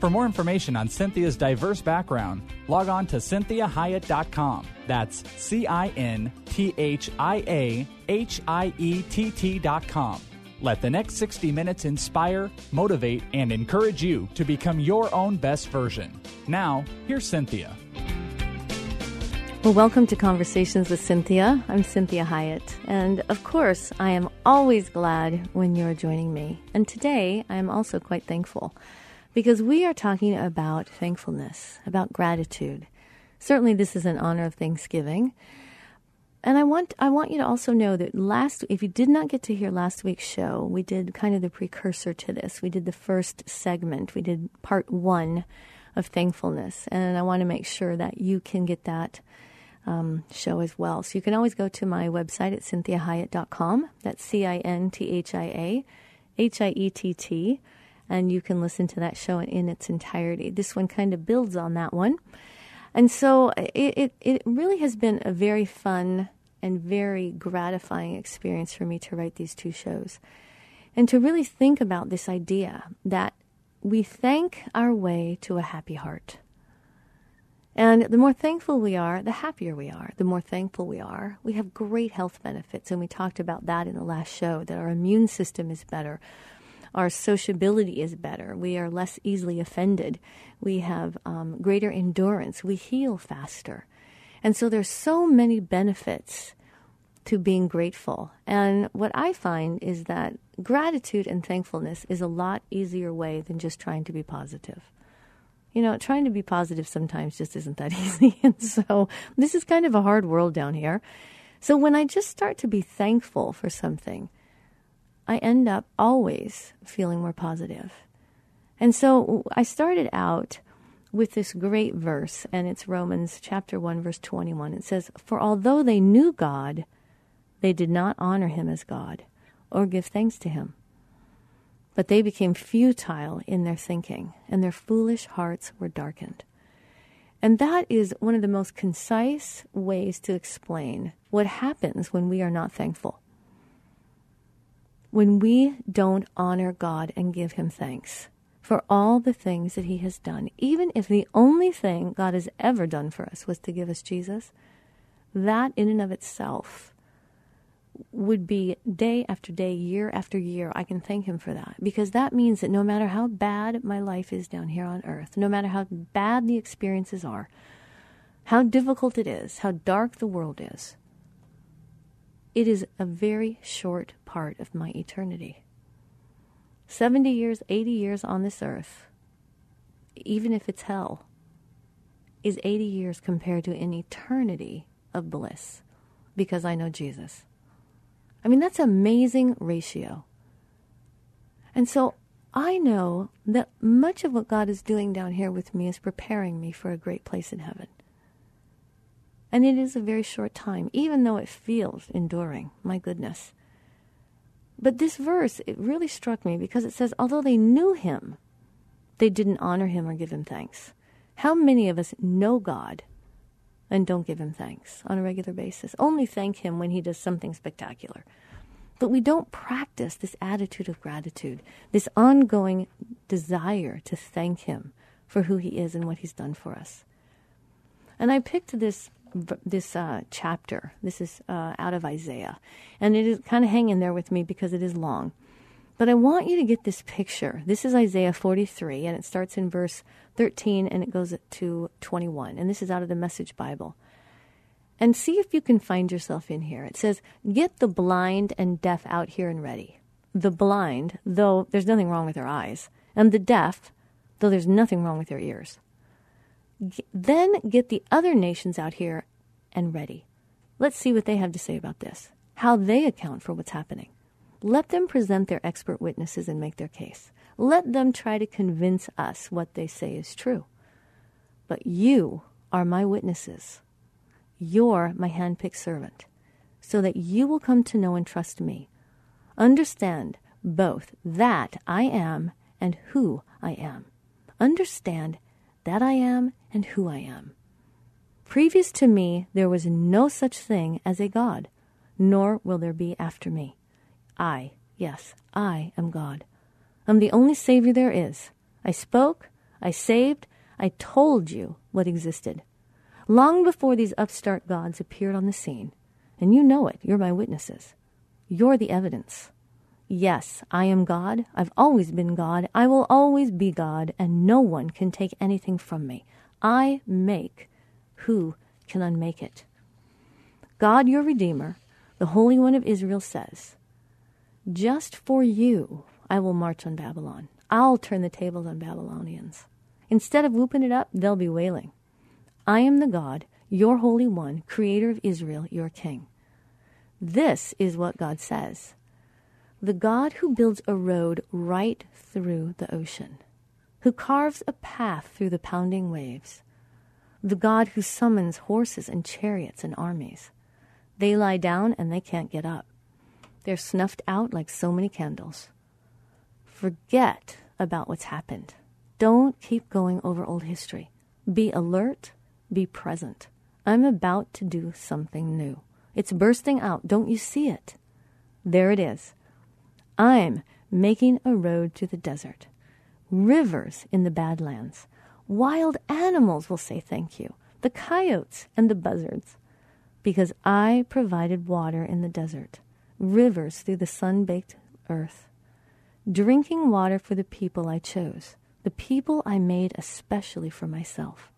For more information on Cynthia's diverse background, log on to cinthiahiett.com. That's C I N T H I A H I E T T.com. Let the next 60 minutes inspire, motivate, and encourage you to become your own best version. Now, here's Cynthia. Well, welcome to Conversations with Cynthia. I'm Cinthia Hiett, and of course, I am always glad when you're joining me. And today, I am also quite thankful because we are talking about thankfulness, about gratitude. Certainly, this is in honor of Thanksgiving. And I want I want you to also know that last if you did not get to hear last week's show, we did kind of the precursor to this. We did the first segment. We did part 1 of thankfulness, and I want to make sure that you can get that um, show as well. So you can always go to my website at cinthiahiett.com. That's C I N T H I A H I E T T. And you can listen to that show in its entirety. This one kind of builds on that one. And so it, it, it really has been a very fun and very gratifying experience for me to write these two shows and to really think about this idea that we thank our way to a happy heart. And the more thankful we are, the happier we are. The more thankful we are, we have great health benefits. And we talked about that in the last show that our immune system is better, our sociability is better, we are less easily offended, we have um, greater endurance, we heal faster. And so there's so many benefits to being grateful. And what I find is that gratitude and thankfulness is a lot easier way than just trying to be positive you know, trying to be positive sometimes just isn't that easy. And so this is kind of a hard world down here. So when I just start to be thankful for something, I end up always feeling more positive. And so I started out with this great verse, and it's Romans chapter 1, verse 21. It says, For although they knew God, they did not honor him as God or give thanks to him but they became futile in their thinking, and their foolish hearts were darkened. And that is one of the most concise ways to explain what happens when we are not thankful. When we don't honor God and give Him thanks for all the things that He has done, even if the only thing God has ever done for us was to give us Jesus, that in and of itself would be day after day, year after year. I can thank Him for that because that means that no matter how bad my life is down here on earth, no matter how bad the experiences are, how difficult it is, how dark the world is, it is a very short part of my eternity. 70 years, 80 years on this earth, even if it's hell, is 80 years compared to an eternity of bliss because I know Jesus. I mean, that's an amazing ratio. And so I know that much of what God is doing down here with me is preparing me for a great place in heaven. And it is a very short time, even though it feels enduring. My goodness. But this verse, it really struck me because it says, although they knew him, they didn't honor him or give him thanks. How many of us know God and don't give him thanks on a regular basis. Only thank him when he does something spectacular. But we don't practice this attitude of gratitude, this ongoing desire to thank him for who he is and what he's done for us. And I picked this this uh, chapter. This is uh, out of Isaiah, and it is kind of hanging there with me because it is long. But I want you to get this picture. This is Isaiah 43, and it starts in verse 13 and it goes to 21. And this is out of the Message Bible. And see if you can find yourself in here. It says, Get the blind and deaf out here and ready. The blind, though there's nothing wrong with their eyes, and the deaf, though there's nothing wrong with their ears. G- then get the other nations out here and ready. Let's see what they have to say about this, how they account for what's happening. Let them present their expert witnesses and make their case. Let them try to convince us what they say is true. But you are my witnesses. You're my handpicked servant, so that you will come to know and trust me. Understand both that I am and who I am. Understand that I am and who I am. Previous to me, there was no such thing as a God, nor will there be after me. I, yes, I am God. I'm the only Savior there is. I spoke, I saved, I told you what existed. Long before these upstart gods appeared on the scene, and you know it, you're my witnesses. You're the evidence. Yes, I am God. I've always been God. I will always be God, and no one can take anything from me. I make. Who can unmake it? God, your Redeemer, the Holy One of Israel, says, Just for you I will march on Babylon. I'll turn the tables on Babylonians. Instead of whooping it up, they'll be wailing. I am the God, your Holy One, Creator of Israel, your King. This is what God says the God who builds a road right through the ocean, who carves a path through the pounding waves, the God who summons horses and chariots and armies. They lie down and they can't get up. They're snuffed out like so many candles. Forget about what's happened. Don't keep going over old history. Be alert, be present. I'm about to do something new. It's bursting out. Don't you see it? There it is. I'm making a road to the desert, rivers in the Badlands. Wild animals will say thank you, the coyotes and the buzzards, because I provided water in the desert, rivers through the sun baked earth, drinking water for the people I chose, the people I made especially for myself,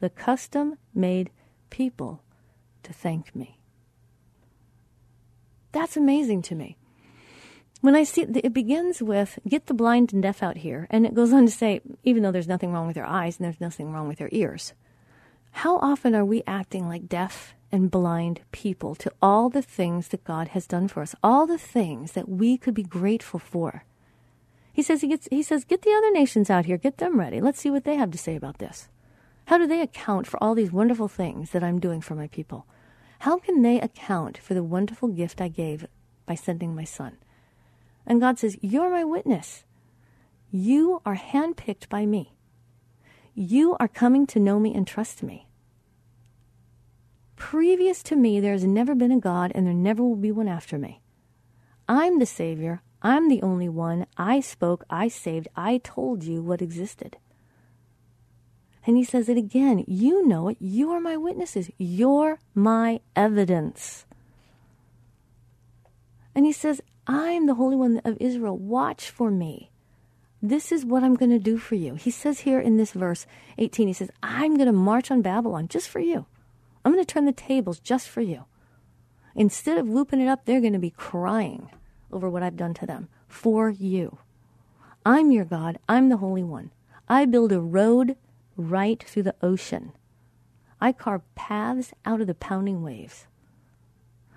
the custom made people to thank me. That's amazing to me when I see it begins with get the blind and deaf out here, and it goes on to say, even though there's nothing wrong with their eyes and there's nothing wrong with their ears, how often are we acting like deaf and blind people to all the things that God has done for us, all the things that we could be grateful for? He says he gets he says get the other nations out here, get them ready. Let's see what they have to say about this. How do they account for all these wonderful things that I'm doing for my people? How can they account for the wonderful gift I gave by sending my son? And God says, You're my witness. You are handpicked by me. You are coming to know me and trust me. Previous to me, there has never been a God, and there never will be one after me. I'm the Savior. I'm the only one. I spoke. I saved. I told you what existed. And he says it again. You know it. You are my witnesses. You're my evidence. And he says, I'm the Holy One of Israel. Watch for me. This is what I'm going to do for you. He says here in this verse 18, he says, I'm going to march on Babylon just for you. I'm going to turn the tables just for you. Instead of looping it up, they're going to be crying over what I've done to them for you. I'm your God. I'm the Holy One. I build a road right through the ocean. I carve paths out of the pounding waves.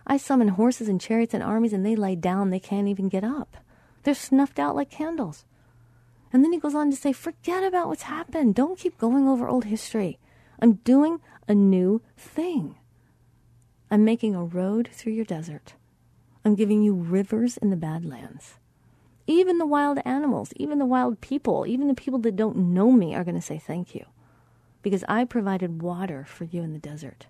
I summon horses and chariots and armies, and they lie down. They can't even get up. They're snuffed out like candles. And then he goes on to say, forget about what's happened. Don't keep going over old history. I'm doing a new thing. I'm making a road through your desert. I'm giving you rivers in the Badlands. Even the wild animals, even the wild people, even the people that don't know me are going to say thank you because I provided water for you in the desert.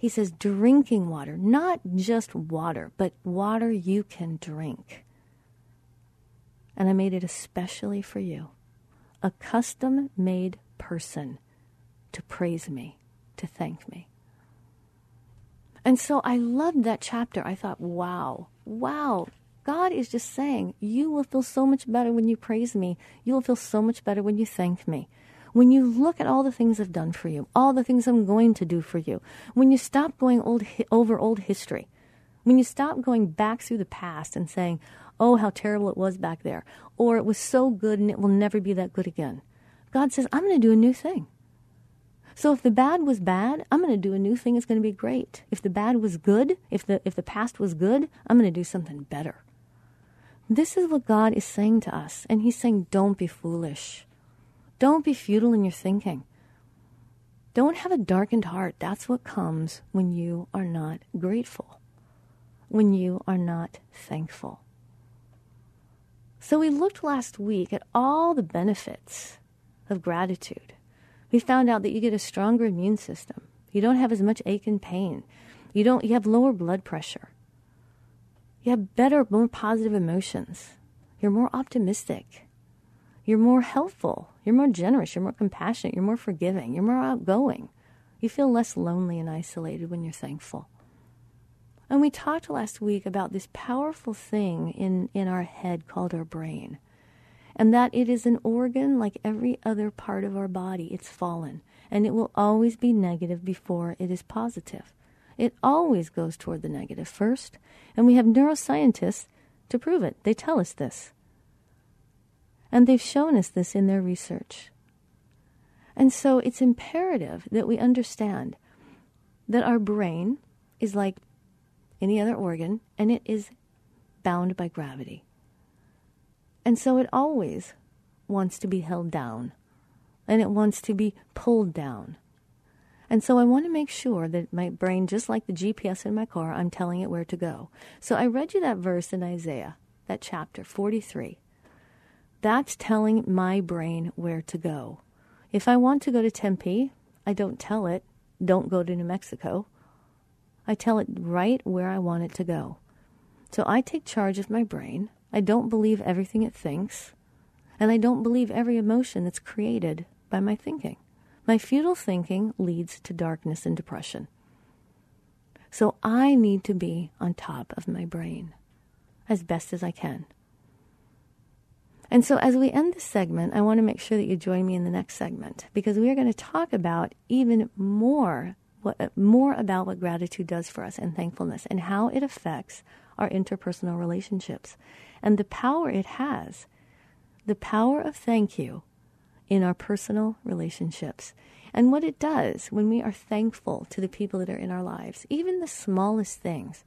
He says drinking water, not just water, but water you can drink. And I made it especially for you, a custom made person to praise me, to thank me. And so I loved that chapter. I thought, wow, wow, God is just saying, you will feel so much better when you praise me. You will feel so much better when you thank me. When you look at all the things I've done for you, all the things I'm going to do for you, when you stop going old, over old history, when you stop going back through the past and saying, oh, how terrible it was back there, or it was so good and it will never be that good again, God says, I'm going to do a new thing. So if the bad was bad, I'm going to do a new thing. It's going to be great. If the bad was good, if the if the past was good, I'm going to do something better. This is what God is saying to us, and He's saying, "Don't be foolish. Don't be futile in your thinking. Don't have a darkened heart. That's what comes when you are not grateful, when you are not thankful." So we looked last week at all the benefits of gratitude we found out that you get a stronger immune system. You don't have as much ache and pain. You don't you have lower blood pressure. You have better, more positive emotions. You're more optimistic. You're more helpful. You're more generous. You're more compassionate. You're more forgiving. You're more outgoing. You feel less lonely and isolated when you're thankful. And we talked last week about this powerful thing in, in our head called our brain and that it is an organ like every other part of our body. It's fallen, and it will always be negative before it is positive. It always goes toward the negative first, and we have neuroscientists to prove it. They tell us this. And they've shown us this in their research. And so it's imperative that we understand that our brain is like any other organ, and it is bound by gravity. And so it always wants to be held down and it wants to be pulled down. And so I want to make sure that my brain, just like the GPS in my car, I'm telling it where to go. So I read you that verse in Isaiah, that chapter 43. That's telling my brain where to go. If I want to go to Tempe, I don't tell it, don't go to New Mexico. I tell it right where I want it to go. So I take charge of my brain. I don't believe everything it thinks, and I don't believe every emotion that's created by my thinking. My futile thinking leads to darkness and depression. So I need to be on top of my brain as best as I can. And so, as we end this segment, I want to make sure that you join me in the next segment because we are going to talk about even more, what, more about what gratitude does for us and thankfulness and how it affects our interpersonal relationships and the power it has, the power of thank you in our personal relationships. And what it does when we are thankful to the people that are in our lives, even the smallest things,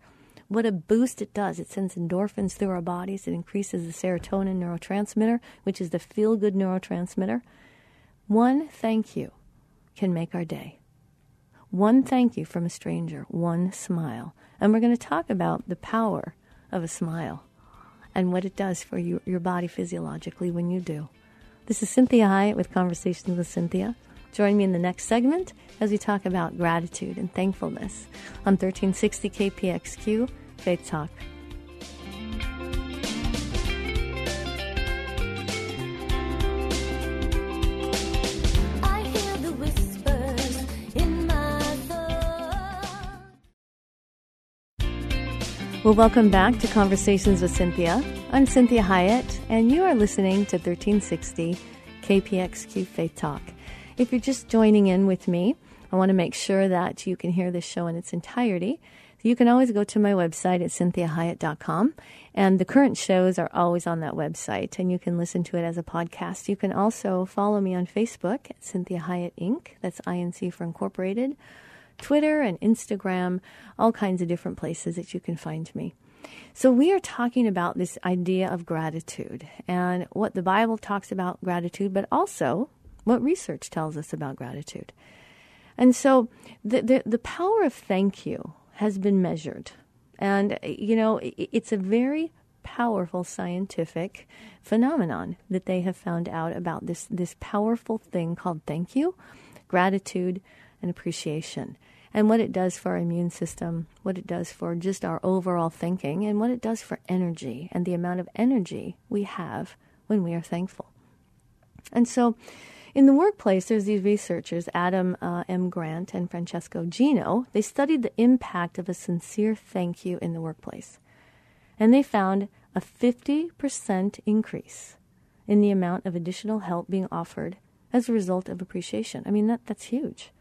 what a boost it does. It sends endorphins through our bodies. It increases the serotonin neurotransmitter, which is the feel good neurotransmitter. One thank you can make our day. One thank you from a stranger, one smile. And we're going to talk about the power of a smile and what it does for you, your body physiologically when you do. This is Cinthia Hiett with Conversations with Cynthia. Join me in the next segment as we talk about gratitude and thankfulness on 1360 KPXQ Faith Talk. Well, welcome back to Conversations with Cynthia. I'm Cinthia Hiett, and you are listening to 1360 KPXQ Faith Talk. If you're just joining in with me, I want to make sure that you can hear this show in its entirety. You can always go to my website at cinthiahiett.com, and the current shows are always on that website, and you can listen to it as a podcast. You can also follow me on Facebook at Cinthia Hiett Inc., that's INC for Incorporated Twitter and Instagram, all kinds of different places that you can find me. So, we are talking about this idea of gratitude and what the Bible talks about gratitude, but also what research tells us about gratitude. And so, the, the, the power of thank you has been measured. And, you know, it's a very powerful scientific phenomenon that they have found out about this, this powerful thing called thank you, gratitude, and appreciation and what it does for our immune system, what it does for just our overall thinking, and what it does for energy and the amount of energy we have when we are thankful. And so, in the workplace, there's these researchers, Adam uh, M. Grant and Francesco Gino. They studied the impact of a sincere thank you in the workplace. And they found a 50% increase in the amount of additional help being offered as a result of appreciation. I mean, that, that's huge.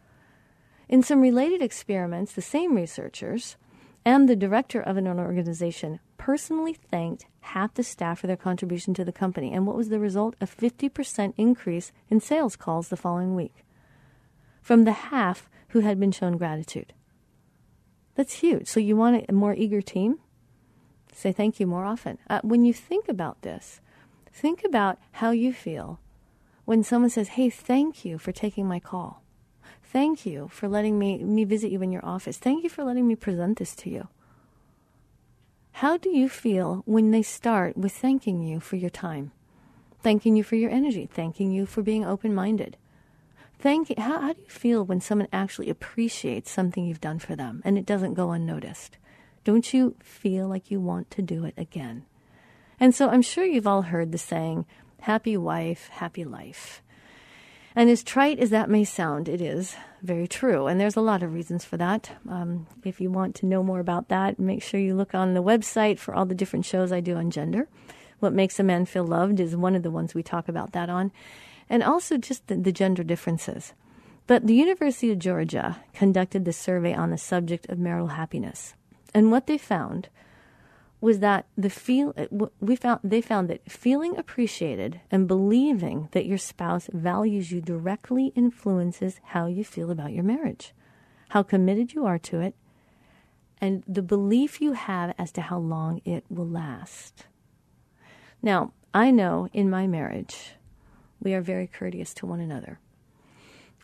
In some related experiments, the same researchers and the director of an organization personally thanked half the staff for their contribution to the company. And what was the result? A 50% increase in sales calls the following week from the half who had been shown gratitude. That's huge. So, you want a more eager team? Say thank you more often. Uh, when you think about this, think about how you feel when someone says, Hey, thank you for taking my call. Thank you for letting me, me visit you in your office. Thank you for letting me present this to you. How do you feel when they start with thanking you for your time, thanking you for your energy, thanking you for being open minded? Thank how, how do you feel when someone actually appreciates something you've done for them and it doesn't go unnoticed? Don't you feel like you want to do it again? And so I'm sure you've all heard the saying, happy wife, happy life. And as trite as that may sound, it is very true. And there's a lot of reasons for that. Um, if you want to know more about that, make sure you look on the website for all the different shows I do on gender. What Makes a Man Feel Loved is one of the ones we talk about that on. And also just the, the gender differences. But the University of Georgia conducted the survey on the subject of marital happiness. And what they found was that the feel we found they found that feeling appreciated and believing that your spouse values you directly influences how you feel about your marriage, how committed you are to it, and the belief you have as to how long it will last. Now, I know in my marriage we are very courteous to one another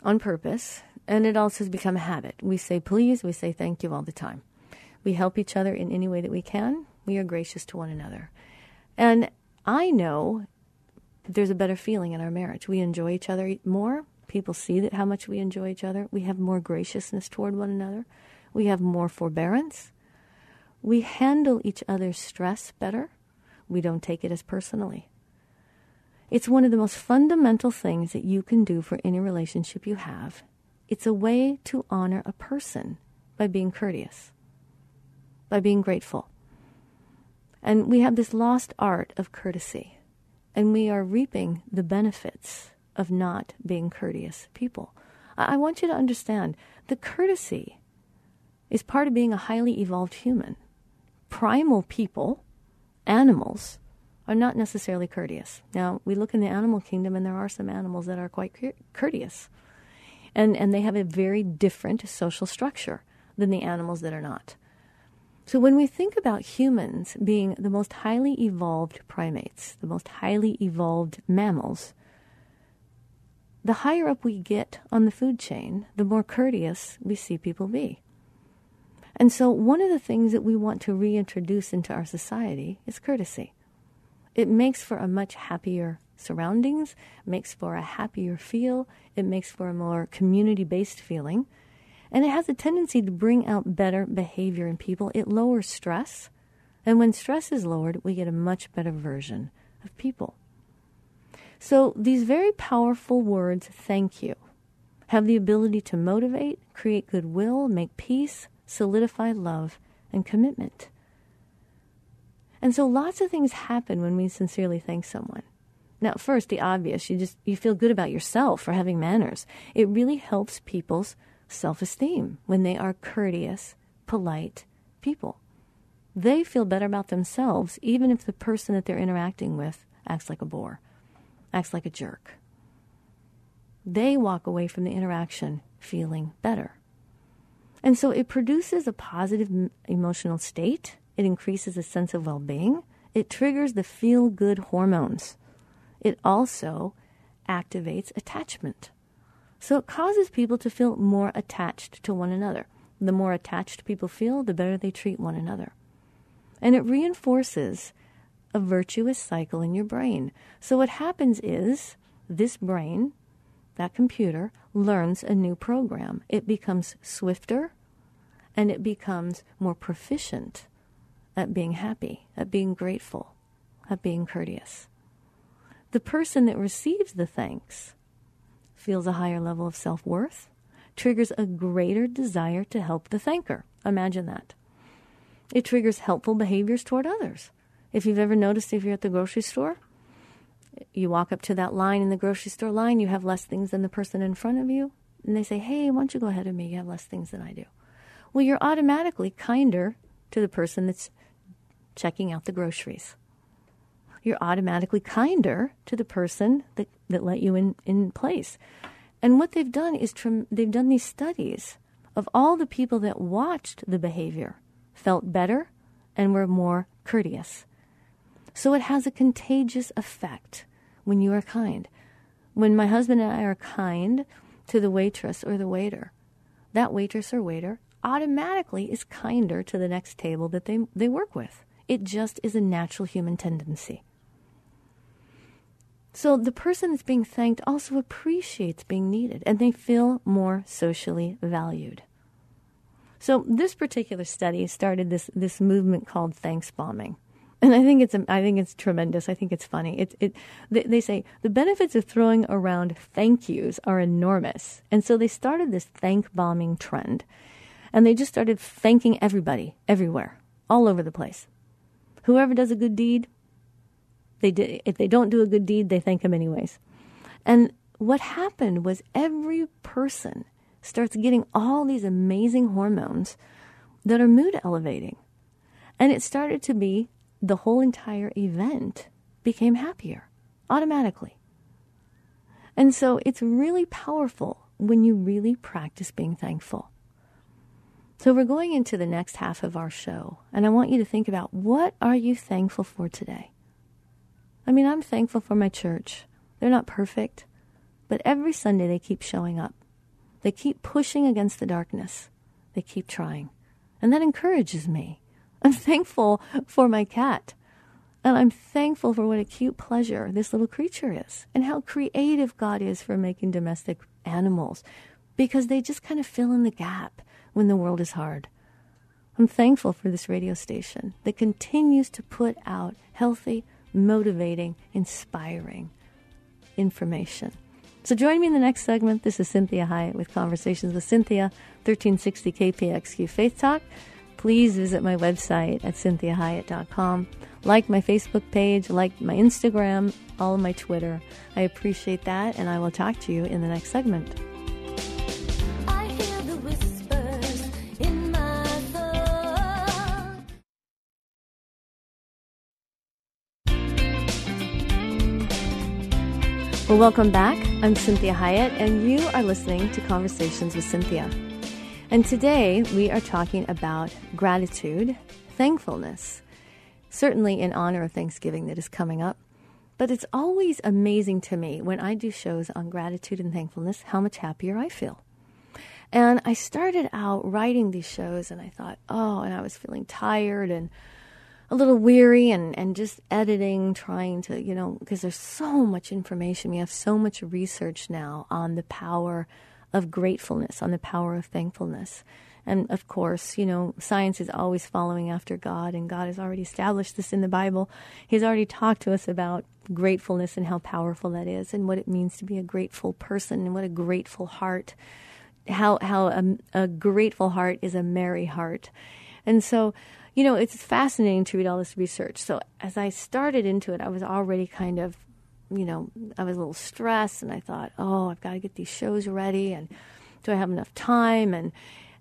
on purpose, and it also has become a habit. We say please, we say thank you all the time. We help each other in any way that we can we are gracious to one another. And I know there's a better feeling in our marriage. We enjoy each other more. People see that how much we enjoy each other. We have more graciousness toward one another. We have more forbearance. We handle each other's stress better. We don't take it as personally. It's one of the most fundamental things that you can do for any relationship you have. It's a way to honor a person by being courteous, by being grateful, and we have this lost art of courtesy. And we are reaping the benefits of not being courteous people. I, want you to understand the courtesy is part of being a highly evolved human. Primal people, animals, are not necessarily courteous. Now, we look in the animal kingdom, and there are some animals that are quite courteous. And, and they have a very different social structure than the animals that are not. So when we think about humans being the most highly evolved primates, the most highly evolved mammals, the higher up we get on the food chain, the more courteous we see people be. And so, one of the things that we want to reintroduce into our society is courtesy. It makes for a much happier surroundings, makes for a happier feel, it makes for a more community based feeling. And it has a tendency to bring out better behavior in people. It lowers stress. And when stress is lowered, we get a much better version of people. So these very powerful words, thank you, have the ability to motivate, create goodwill, make peace, solidify love and commitment. And so lots of things happen when we sincerely thank someone. Now, first, the obvious, you just you feel good about yourself for having manners. It really helps people's self esteem when they are courteous, polite people. They feel better about themselves, even if the person that they're interacting with acts like a bore, acts like a jerk. They walk away from the interaction feeling better. And so it produces a positive emotional state. It increases a sense of well being. It triggers the feel good hormones. It also activates attachment. So it causes people to feel more attached to one another. The more attached people feel, the better they treat one another. And it reinforces a virtuous cycle in your brain. So what happens is this brain, that computer, learns a new program. It becomes swifter and it becomes more proficient at being happy, at being grateful, at being courteous. The person that receives the thanks feels a higher level of self worth, triggers a greater desire to help the thanker. Imagine that. It triggers helpful behaviors toward others. If you've ever noticed if you're at the grocery store, you walk up to that line in the grocery store line, you have less things than the person in front of you, and they say, Hey, why don't you go ahead of me? You have less things than I do. Well, you're automatically kinder to the person that's checking out the groceries. You're automatically kinder to the person that, that let you in, in place. And what they've done is they've done these studies of all the people that watched the behavior, felt better, and were more courteous. So it has a contagious effect when you are kind. When my husband and I are kind to the waitress or the waiter, that waitress or waiter automatically is kinder to the next table that they, they work with. It just is a natural human tendency. So the person that's being thanked also appreciates being needed and they feel more socially valued. So this particular study started this, this movement called thanks bombing. And I think it's I think it's tremendous. I think it's funny. It it they, they say the benefits of throwing around thank yous are enormous, and so they started this thank bombing trend, and they just started thanking everybody everywhere, all over the place. Whoever does a good deed, they did. If they don't do a good deed, they thank them anyways. And what happened was every person starts getting all these amazing hormones that are mood elevating, and it started to be the whole entire event became happier automatically. And so it's really powerful when you really practice being thankful. So we're going into the next half of our show, and I want you to think about what are you thankful for today? I mean, I'm thankful for my church. They're not perfect, but every Sunday they keep showing up. They keep pushing against the darkness. They keep trying. And that encourages me. I'm thankful for my cat. And I'm thankful for what a cute pleasure this little creature is and how creative God is for making domestic animals because they just kind of fill in the gap when the world is hard. I'm thankful for this radio station that continues to put out healthy, motivating, inspiring information. So join me in the next segment. This is Cinthia Hiett with Conversations with Cynthia, 1360 KPXQ Faith Talk please visit my website at cinthiahiett.com. Like my Facebook page, like my Instagram, all of my Twitter. I appreciate that, and I will talk to you in the next segment. Well, welcome back. I'm Cinthia Hiett, and you are listening to Conversations with Cynthia. And today we are talking about gratitude, thankfulness, certainly in honor of Thanksgiving that is coming up. But it's always amazing to me when I do shows on gratitude and thankfulness how much happier I feel. And I started out writing these shows and I thought, oh, and I was feeling tired and a little weary and, and just editing, trying to, you know, because there's so much information. We have so much research now on the power of gratefulness, on the power of thankfulness. And of course, you know, science is always following after God, and God has already established this in the Bible. He's already talked to us about gratefulness and how powerful that is, and what it means to be a grateful person, and what a grateful heart, how how a, a grateful heart is a merry heart. And so, you know, it's fascinating to read all this research. So as I started into it, I was already kind of you know, I was a little stressed and I thought, oh, I've got to get these shows ready and do I have enough time? And,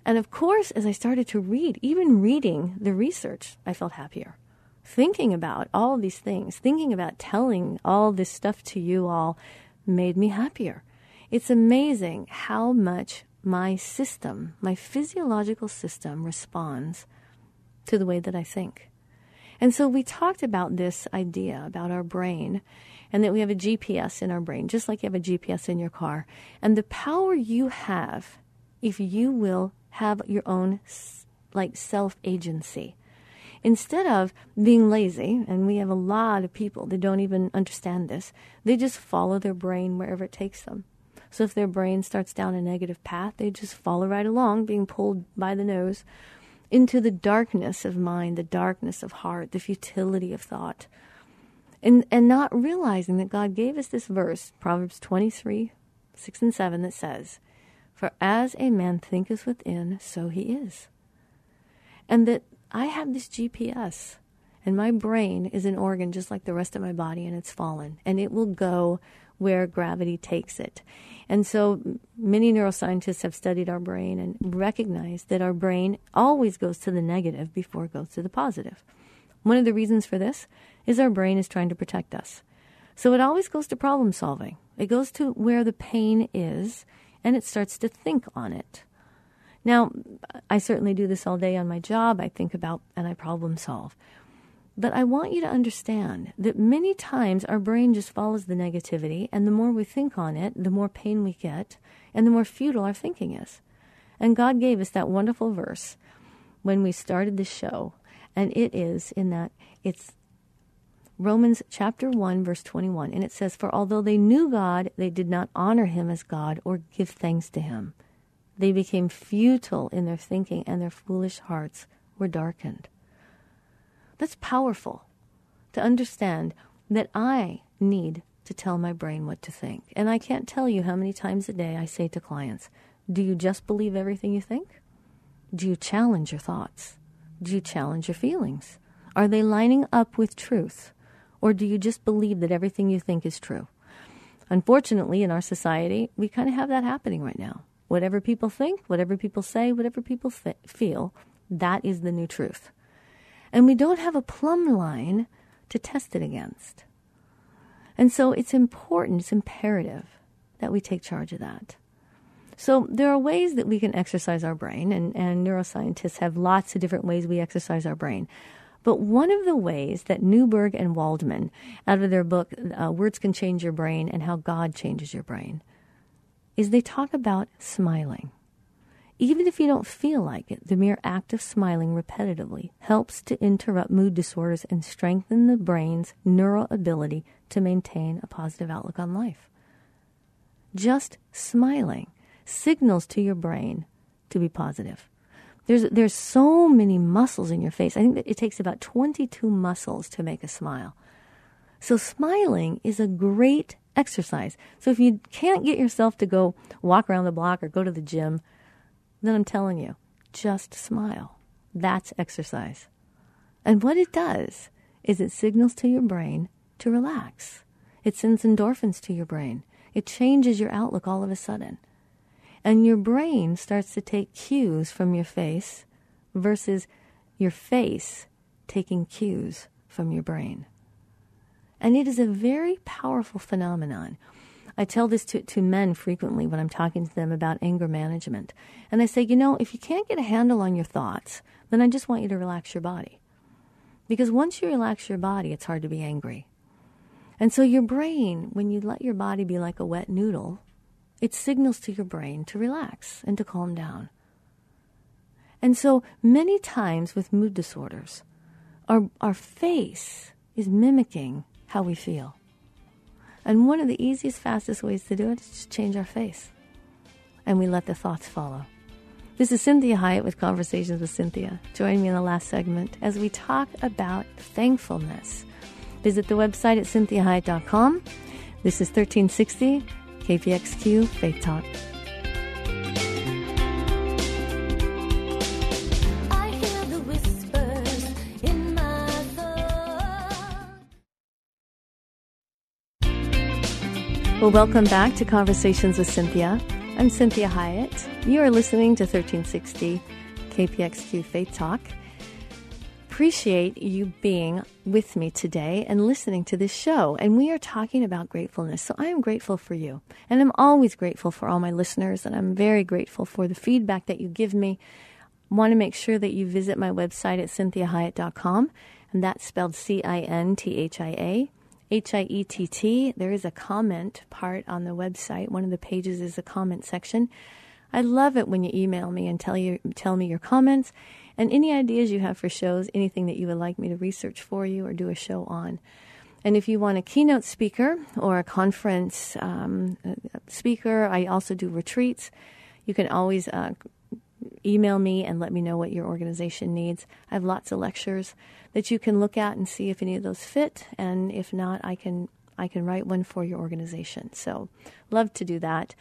and of course, as I started to read, even reading the research, I felt happier. Thinking about all these things, thinking about telling all this stuff to you all made me happier. It's amazing how much my system, my physiological system, responds to the way that I think. And so we talked about this idea about our brain and that we have a GPS in our brain, just like you have a GPS in your car. And the power you have if you will have your own like self agency. Instead of being lazy, and we have a lot of people that don't even understand this, they just follow their brain wherever it takes them. So if their brain starts down a negative path, they just follow right along, being pulled by the nose into the darkness of mind, the darkness of heart, the futility of thought and and not realizing that God gave us this verse, Proverbs 23, 6 and 7, that says, For as a man thinketh within, so he is. And that I have this GPS, And my brain is an organ just like the rest of my body, and it's fallen. And it will go where gravity takes it. And so many neuroscientists have studied our brain and recognized that our brain always goes to the negative before it goes to the positive. One of the reasons for this is our brain is trying to protect us. So it always goes to problem solving. It goes to where the pain is and it starts to think on it. Now, I certainly do this all day on my job. I think about and I problem solve. But I want you to understand that many times our brain just follows the negativity, and the more we think on it, the more pain we get, and the more futile our thinking is. And God gave us that wonderful verse when we started the show, and it is in that it's Romans chapter 1, verse 21, and it says, For although they knew God, they did not honor him as God or give thanks to him. They became futile in their thinking, and their foolish hearts were darkened. That's powerful to understand that I need to tell my brain what to think. And I can't tell you how many times a day I say to clients, Do you just believe everything you think? Do you challenge your thoughts? Do you challenge your feelings? Are they lining up with truth? Or do you just believe that everything you think is true? Unfortunately, in our society, we kind of have that happening right now. Whatever people think, whatever people say, whatever people th- feel, that is the new truth and we don't have a plumb line to test it against. And so it's important, it's imperative that we take charge of that. So there are ways that we can exercise our brain, and, and neuroscientists have lots of different ways we exercise our brain. But one of the ways that Newberg and Waldman, out of their book, uh, Words Can Change Your Brain and How God Changes Your Brain, is they talk about smiling. Even if you don't feel like it, the mere act of smiling repetitively helps to interrupt mood disorders and strengthen the brain's neural ability to maintain a positive outlook on life. Just smiling signals to your brain to be positive. There's, there's so many muscles in your face. I think that it takes about 22 muscles to make a smile. So smiling is a great exercise. So if you can't get yourself to go walk around the block or go to the gym, then I'm telling you, just smile. That's exercise. And what it does is it signals to your brain to relax. It sends endorphins to your brain. It changes your outlook all of a sudden. And your brain starts to take cues from your face versus your face taking cues from your brain. And it is a very powerful phenomenon. I tell this to, to men frequently when I'm talking to them about anger management. And I say, you know, if you can't get a handle on your thoughts, then I just want you to relax your body. Because once you relax your body, it's hard to be angry. And so your brain, when you let your body be like a wet noodle, it signals to your brain to relax and to calm down. And so many times with mood disorders, our, our face is mimicking how we feel. And one of the easiest, fastest ways to do it is just change our face. And we let the thoughts follow. This is Cinthia Hiett with Conversations with Cynthia. Join me in the last segment as we talk about thankfulness. Visit the website at cinthiahiett.com. This is 1360 KPXQ Faith Talk. Well, welcome back to Conversations with Cynthia. I'm Cinthia Hiett. You are listening to 1360 KPXQ Faith Talk. Appreciate you being with me today and listening to this show. And we are talking about gratefulness. So I am grateful for you. And I'm always grateful for all my listeners. And I'm very grateful for the feedback that you give me. Want to make sure that you visit my website at cinthiahiett.com. And that's spelled C I N T H I A. H I E T T. There is a comment part on the website. One of the pages is a comment section. I love it when you email me and tell you tell me your comments and any ideas you have for shows, anything that you would like me to research for you or do a show on. And if you want a keynote speaker or a conference um, speaker, I also do retreats. You can always uh, email me and let me know what your organization needs. I have lots of lectures that you can look at and see if any of those fit, and if not, I can I can write one for your organization. So, love to do that.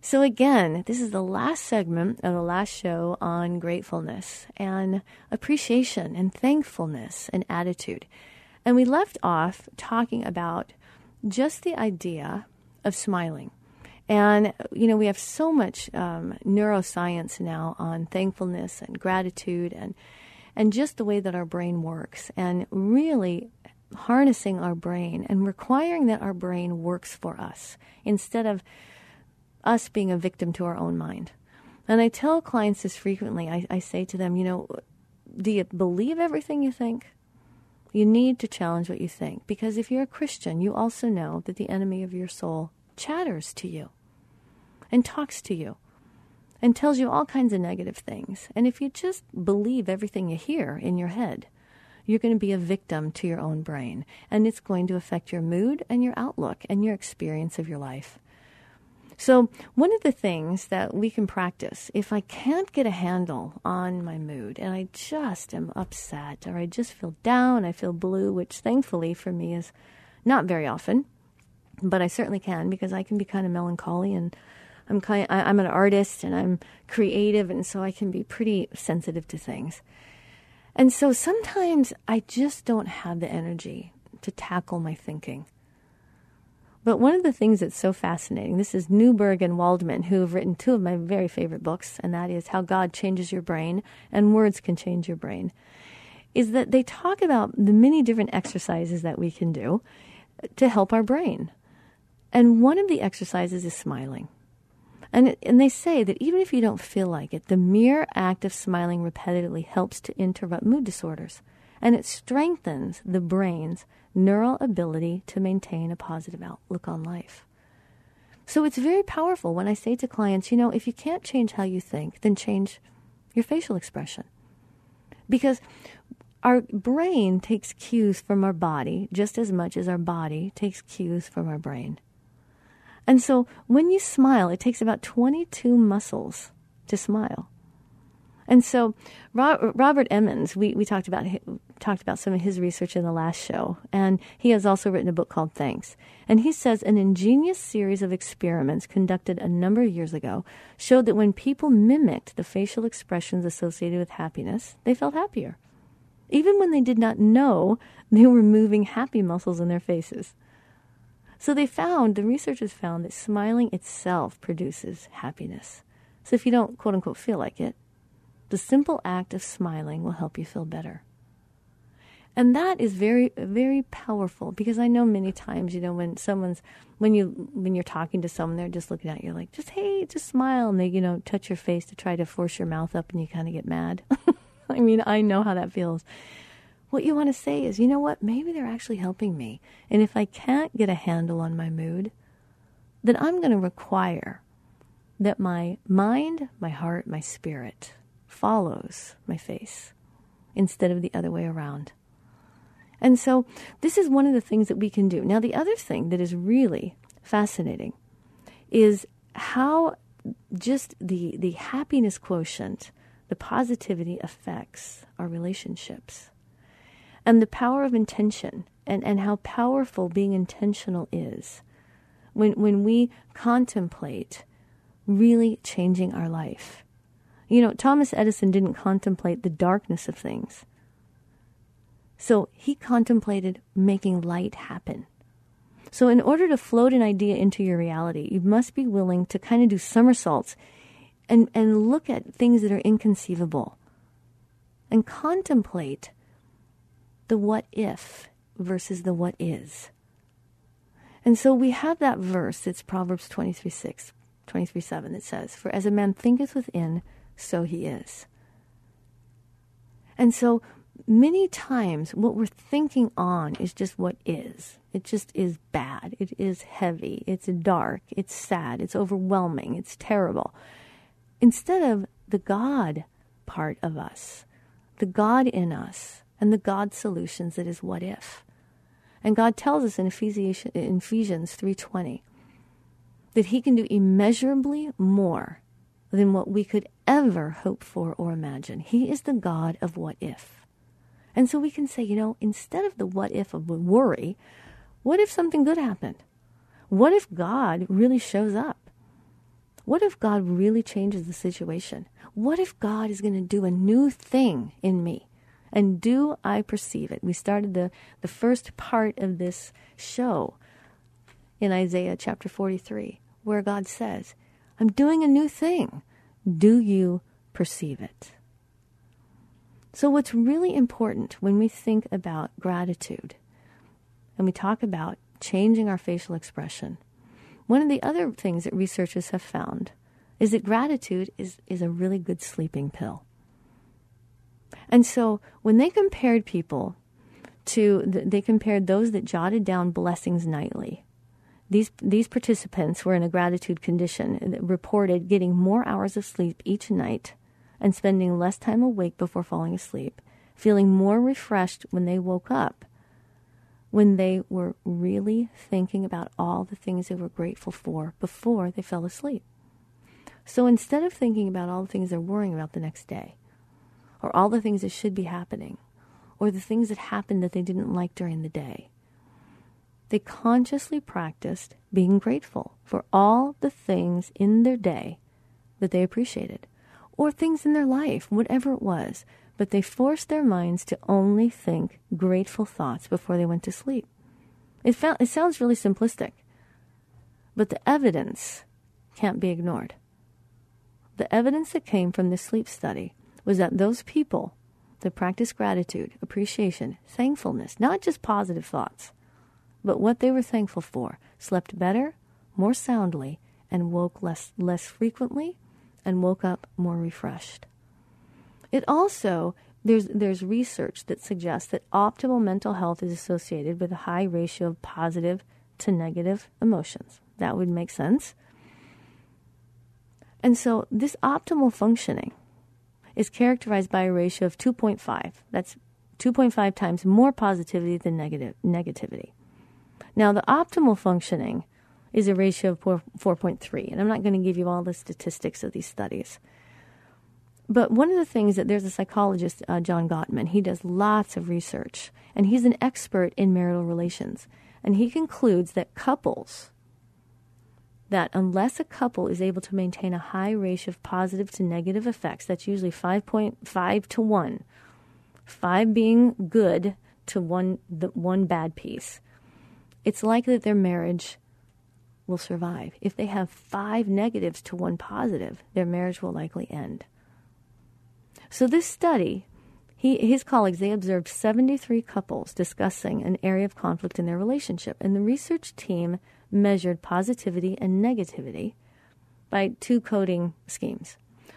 So, again, this is the last segment of the last show on gratefulness and appreciation and thankfulness and attitude. And we left off talking about just the idea of smiling. And, you know, we have so much um, neuroscience now on thankfulness and gratitude and, and just the way that our brain works and really harnessing our brain and requiring that our brain works for us instead of us being a victim to our own mind. And I tell clients this frequently. I, I say to them, you know, do you believe everything you think? You need to challenge what you think because if you're a Christian, you also know that the enemy of your soul chatters to you and talks to you and tells you all kinds of negative things. And if you just believe everything you hear in your head, you're going to be a victim to your own brain. And it's going to affect your mood and your outlook and your experience of your life. So, one of the things that we can practice, if I can't get a handle on my mood and I just am upset or I just feel down, I feel blue, which thankfully for me is not very often, but I certainly can because I can be kind of melancholy and I'm kind of, I'm an artist and I'm creative and so I can be pretty sensitive to things. And so sometimes I just don't have the energy to tackle my thinking. But one of the things that's so fascinating, this is Newberg and Waldman, who have written two of my very favorite books, and that is How God Changes Your Brain and Words Can Change Your Brain, is that they talk about the many different exercises that we can do to help our brain. And one of the exercises is smiling. And, and they say that even if you don't feel like it, the mere act of smiling repetitively helps to interrupt mood disorders. And it strengthens the brain's neural ability to maintain a positive outlook on life. So it's very powerful when I say to clients, you know, if you can't change how you think, then change your facial expression. Because our brain takes cues from our body just as much as our body takes cues from our brain. And so when you smile, it takes about 22 muscles to smile. And so Robert Emmons, we, we talked about talked about some of his research in the last show, and he has also written a book called Thanks. And he says an ingenious series of experiments conducted a number of years ago showed that when people mimicked the facial expressions associated with happiness, they felt happier, even when they did not know they were moving happy muscles in their faces. So they found, the researchers found that smiling itself produces happiness. So if you don't quote unquote feel like it, the simple act of smiling will help you feel better. And that is very, very powerful because I know many times, you know, when someone's, when you, when you're talking to someone, they're just looking at you like, just, hey, just smile. And they, you know, touch your face to try to force your mouth up and you kind of get mad. I mean, I know how that feels. What you want to say is, you know what? Maybe they're actually helping me. And if I can't get a handle on my mood, then I'm going to require that my mind, my heart, my spirit follows my face instead of the other way around. And so this is one of the things that we can do. Now, the other thing that is really fascinating is how just the, the happiness quotient, the positivity affects our relationships. And the power of intention and, and how powerful being intentional is when, when we contemplate really changing our life. You know, Thomas Edison didn't contemplate the darkness of things. So he contemplated making light happen. So, in order to float an idea into your reality, you must be willing to kind of do somersaults and, and look at things that are inconceivable and contemplate the what if versus the what is. And so we have that verse, it's Proverbs 23 6, 23 7, that says, For as a man thinketh within, so he is. And so many times what we're thinking on is just what is. It just is bad. It is heavy. It's dark. It's sad. It's overwhelming. It's terrible. Instead of the God part of us, the God in us, and the God solutions that is what if. And God tells us in Ephesians, in Ephesians 3:20 that he can do immeasurably more than what we could ever hope for or imagine. He is the God of what if. And so we can say, you know, instead of the what if of worry, what if something good happened? What if God really shows up? What if God really changes the situation? What if God is going to do a new thing in me? And do I perceive it? We started the, the first part of this show in Isaiah chapter 43, where God says, I'm doing a new thing. Do you perceive it? So, what's really important when we think about gratitude and we talk about changing our facial expression, one of the other things that researchers have found is that gratitude is, is a really good sleeping pill. And so, when they compared people to, they compared those that jotted down blessings nightly these, these participants were in a gratitude condition reported getting more hours of sleep each night and spending less time awake before falling asleep, feeling more refreshed when they woke up, when they were really thinking about all the things they were grateful for before they fell asleep. So instead of thinking about all the things they're worrying about the next day, or all the things that should be happening, or the things that happened that they didn't like during the day, they consciously practiced being grateful for all the things in their day that they appreciated, or things in their life, whatever it was. But they forced their minds to only think grateful thoughts before they went to sleep. It, it sounds really simplistic, but the evidence can't be ignored. The evidence that came from this sleep study was that those people that practiced gratitude, appreciation, thankfulness, not just positive thoughts, but what they were thankful for slept better, more soundly, and woke less, less frequently, and woke up more refreshed. It also, there's, there's research that suggests that optimal mental health is associated with a high ratio of positive to negative emotions. That would make sense. And so, this optimal functioning is characterized by a ratio of 2.5. That's 2.5 times more positivity than negative, negativity. Now, the optimal functioning is a ratio of 4, 4.3, and I'm not going to give you all the statistics of these studies. But one of the things that there's a psychologist, uh, John Gottman, he does lots of research, and he's an expert in marital relations. And he concludes that couples, that unless a couple is able to maintain a high ratio of positive to negative effects, that's usually 5.5 to 1, 5 being good to one, the one bad piece, it's likely that their marriage will survive. If they have five negatives to one positive, their marriage will likely end. So, this study, he, his colleagues, they observed 73 couples discussing an area of conflict in their relationship. And the research team measured positivity and negativity by two coding schemes.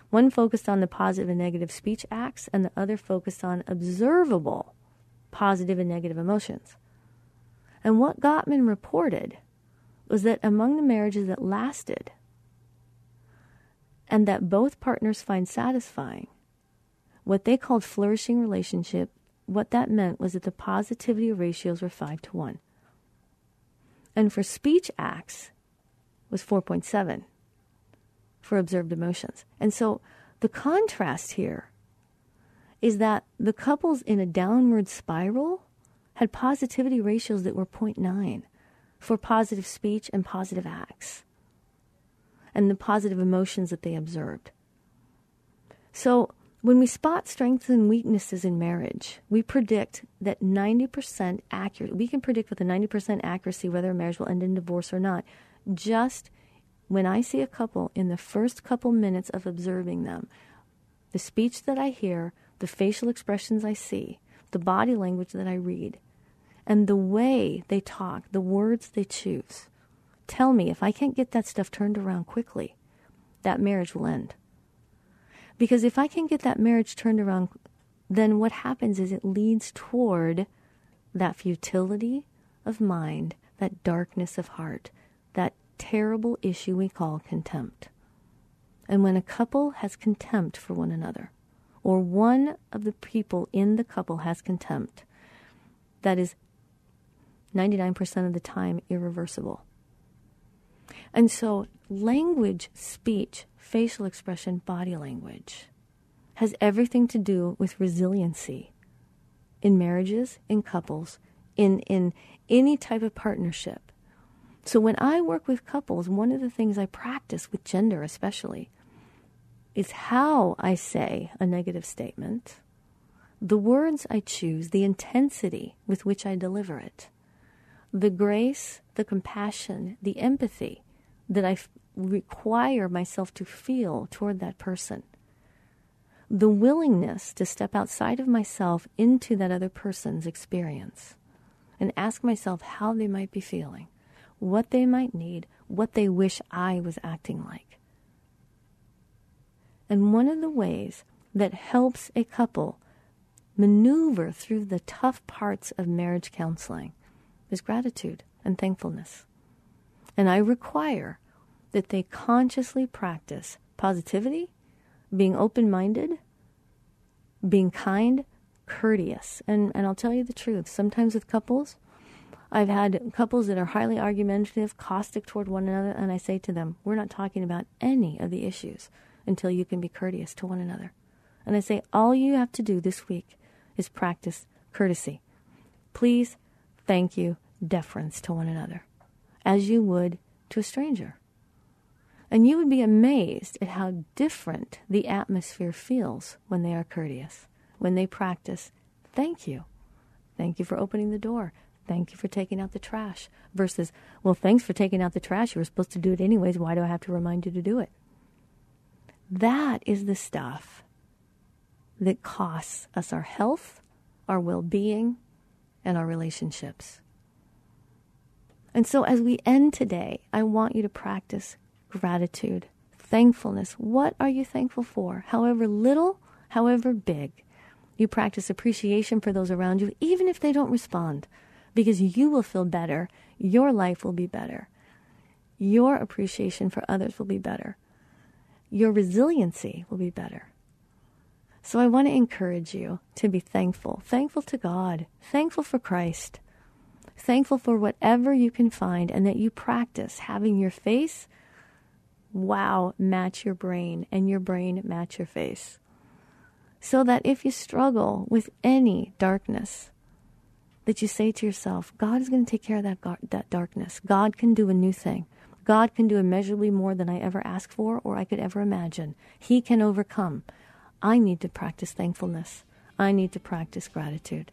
One focused on the positive and negative speech acts, and the other focused on observable positive and negative emotions. And what Gottman reported was that among the marriages that lasted and that both partners find satisfying, what they called flourishing relationship, what that meant was that the positivity ratios were 5 to 1. And for speech acts was 4.7 for observed emotions. And so the contrast here is that the couples in a downward spiral had positivity ratios that were 0.9 for positive speech and positive acts and the positive emotions that they observed. So, when we spot strengths and weaknesses in marriage, we predict that 90% accurate, we can predict with a 90% accuracy whether a marriage will end in divorce or not. Just when I see a couple in the first couple minutes of observing them, the speech that I hear, the facial expressions I see, the body language that I read, and the way they talk, the words they choose. Tell me if I can't get that stuff turned around quickly, that marriage will end. Because if I can get that marriage turned around, then what happens is it leads toward that futility of mind, that darkness of heart, that terrible issue we call contempt. And when a couple has contempt for one another, or one of the people in the couple has contempt, that is 99% of the time irreversible. And so, language, speech, facial expression, body language has everything to do with resiliency in marriages, in couples, in, in any type of partnership. So when I work with couples, one of the things I practice with gender especially is how I say a negative statement, the words I choose, the intensity with which I deliver it, the grace, the compassion, the empathy that I require myself to feel toward that person, the willingness to step outside of myself into that other person's experience and ask myself how they might be feeling, what they might need, what they wish I was acting like. And one of the ways that helps a couple maneuver through the tough parts of marriage counseling is gratitude and thankfulness. And I require that they consciously practice positivity, being open minded, being kind, courteous. And, and I'll tell you the truth sometimes with couples, I've had couples that are highly argumentative, caustic toward one another, and I say to them, We're not talking about any of the issues until you can be courteous to one another. And I say, All you have to do this week is practice courtesy. Please, thank you, deference to one another, as you would to a stranger. And you would be amazed at how different the atmosphere feels when they are courteous, when they practice, thank you. Thank you for opening the door. Thank you for taking out the trash. Versus, well, thanks for taking out the trash. You were supposed to do it anyways. Why do I have to remind you to do it? That is the stuff that costs us our health, our well being, and our relationships. And so, as we end today, I want you to practice gratitude, thankfulness. What are you thankful for? However little, however big. You practice appreciation for those around you, even if they don't respond, because you will feel better. Your life will be better. Your appreciation for others will be better. Your resiliency will be better. So I want to encourage you to be thankful, thankful to God, thankful for Christ, thankful for whatever you can find, and that you practice having your face wow match your brain and your brain match your face. So that if you struggle with any darkness, that you say to yourself, God is going to take care of that, that darkness. God can do a new thing. God can do immeasurably more than I ever ask for or I could ever imagine. He can overcome. I need to practice thankfulness. I need to practice gratitude.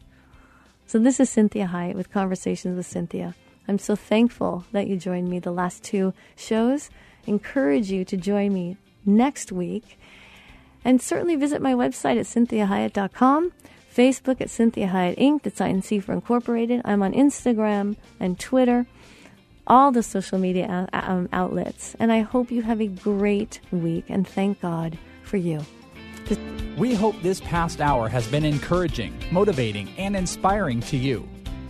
So, this is Cinthia Hiett with Conversations with Cinthia. I'm so thankful that you joined me the last two shows encourage you to join me next week. And certainly visit my website at cinthiahiett.com, Facebook at Cinthia Hiett Inc., that's INC for Incorporated. I'm on Instagram and Twitter, all the social media um, outlets. And I hope you have a great week and thank God for you. We hope this past hour has been encouraging, motivating, and inspiring to you.